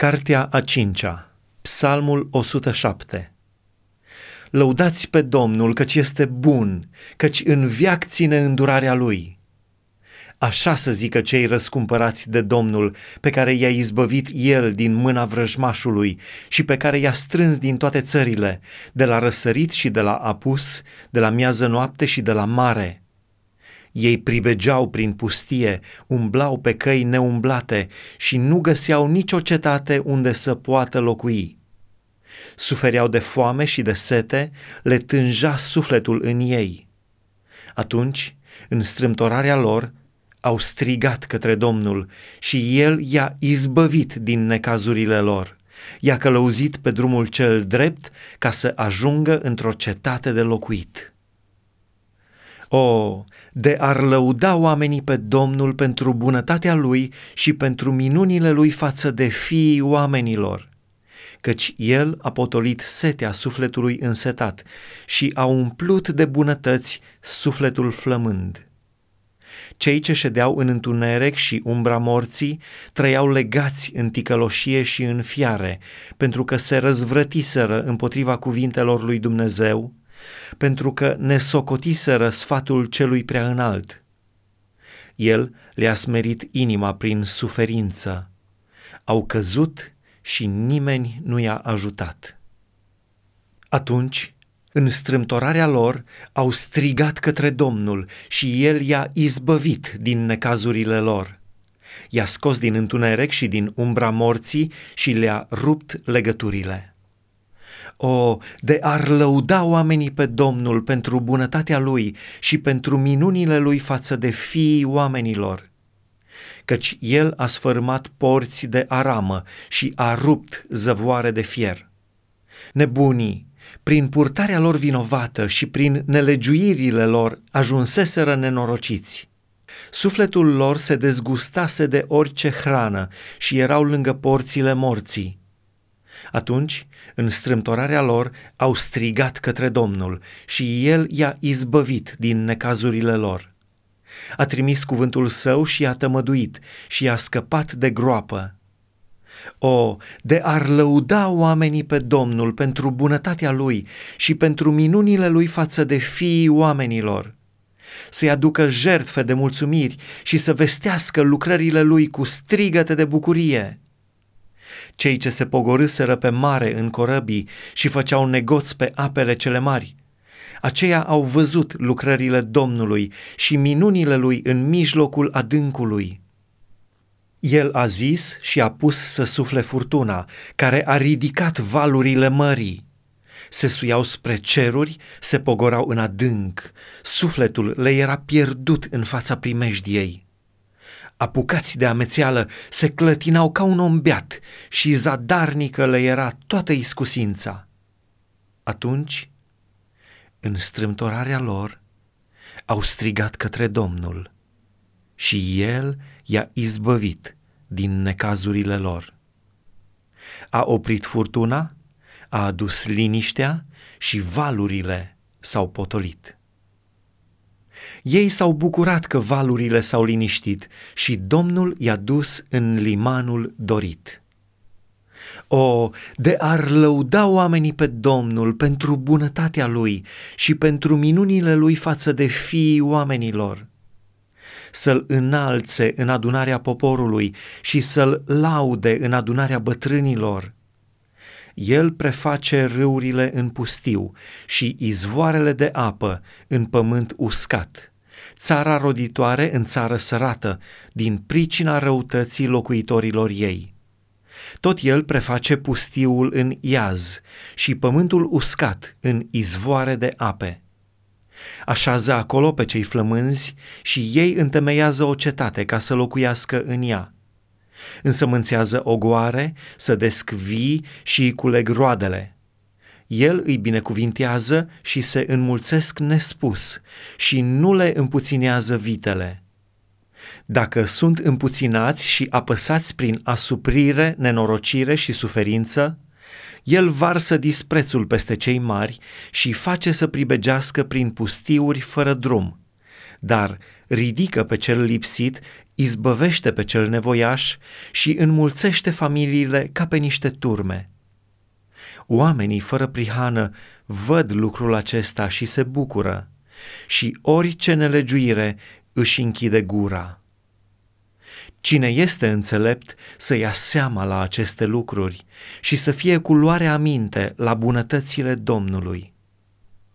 Cartea a cincea, Psalmul 107 Lăudați pe Domnul căci este bun, căci în viac ține îndurarea Lui. Așa să zică cei răscumpărați de Domnul, pe care i-a izbăvit El din mâna vrăjmașului și pe care i-a strâns din toate țările, de la răsărit și de la apus, de la miază noapte și de la mare – ei pribegeau prin pustie, umblau pe căi neumblate și nu găseau nicio cetate unde să poată locui. Sufereau de foame și de sete, le tânja sufletul în ei. Atunci, în strâmtorarea lor, au strigat către Domnul și El i-a izbăvit din necazurile lor. I-a călăuzit pe drumul cel drept ca să ajungă într-o cetate de locuit. O, de ar lăuda oamenii pe Domnul pentru bunătatea Lui și pentru minunile Lui față de fiii oamenilor, căci El a potolit setea sufletului însetat și a umplut de bunătăți sufletul flămând. Cei ce ședeau în întuneric și umbra morții trăiau legați în ticăloșie și în fiare, pentru că se răzvrătiseră împotriva cuvintelor lui Dumnezeu pentru că ne socotiseră sfatul celui prea înalt. El le-a smerit inima prin suferință. Au căzut și nimeni nu i-a ajutat. Atunci, în strâmtorarea lor, au strigat către Domnul și El i-a izbăvit din necazurile lor. I-a scos din întuneric și din umbra morții și le-a rupt legăturile. O, de ar lăuda oamenii pe Domnul pentru bunătatea Lui și pentru minunile Lui față de fiii oamenilor. Căci El a sfărmat porți de aramă și a rupt zăvoare de fier. Nebunii, prin purtarea lor vinovată și prin nelegiuirile lor, ajunseseră nenorociți. Sufletul lor se dezgustase de orice hrană și erau lângă porțile morții atunci, în strâmtorarea lor, au strigat către Domnul și El i-a izbăvit din necazurile lor. A trimis cuvântul său și i-a tămăduit și i-a scăpat de groapă. O, de ar lăuda oamenii pe Domnul pentru bunătatea Lui și pentru minunile Lui față de fiii oamenilor! să-i aducă jertfe de mulțumiri și să vestească lucrările lui cu strigăte de bucurie cei ce se pogorâseră pe mare în corăbii și făceau negoți pe apele cele mari. Aceia au văzut lucrările Domnului și minunile lui în mijlocul adâncului. El a zis și a pus să sufle furtuna, care a ridicat valurile mării. Se suiau spre ceruri, se pogorau în adânc, sufletul le era pierdut în fața primejdiei apucați de amețeală, se clătinau ca un om beat și zadarnică le era toată iscusința. Atunci, în strâmtorarea lor, au strigat către Domnul și El i-a izbăvit din necazurile lor. A oprit furtuna, a adus liniștea și valurile s-au potolit. Ei s-au bucurat că valurile s-au liniștit și Domnul i-a dus în limanul dorit. O, de ar lăuda oamenii pe Domnul pentru bunătatea Lui și pentru minunile Lui față de fiii oamenilor, să-L înalțe în adunarea poporului și să-L laude în adunarea bătrânilor, el preface râurile în pustiu și izvoarele de apă în pământ uscat, țara roditoare în țară sărată, din pricina răutății locuitorilor ei. Tot el preface pustiul în iaz și pământul uscat în izvoare de ape. Așează acolo pe cei flămânzi și ei întemeiază o cetate ca să locuiască în ea însămânțează ogoare, sădesc vii și îi culeg roadele. El îi binecuvintează și se înmulțesc nespus și nu le împuținează vitele. Dacă sunt împuținați și apăsați prin asuprire, nenorocire și suferință, el varsă disprețul peste cei mari și face să pribegească prin pustiuri fără drum, dar ridică pe cel lipsit izbăvește pe cel nevoiaș și înmulțește familiile ca pe niște turme. Oamenii fără prihană văd lucrul acesta și se bucură și orice nelegiuire își închide gura. Cine este înțelept să ia seama la aceste lucruri și să fie cu luare aminte la bunătățile Domnului.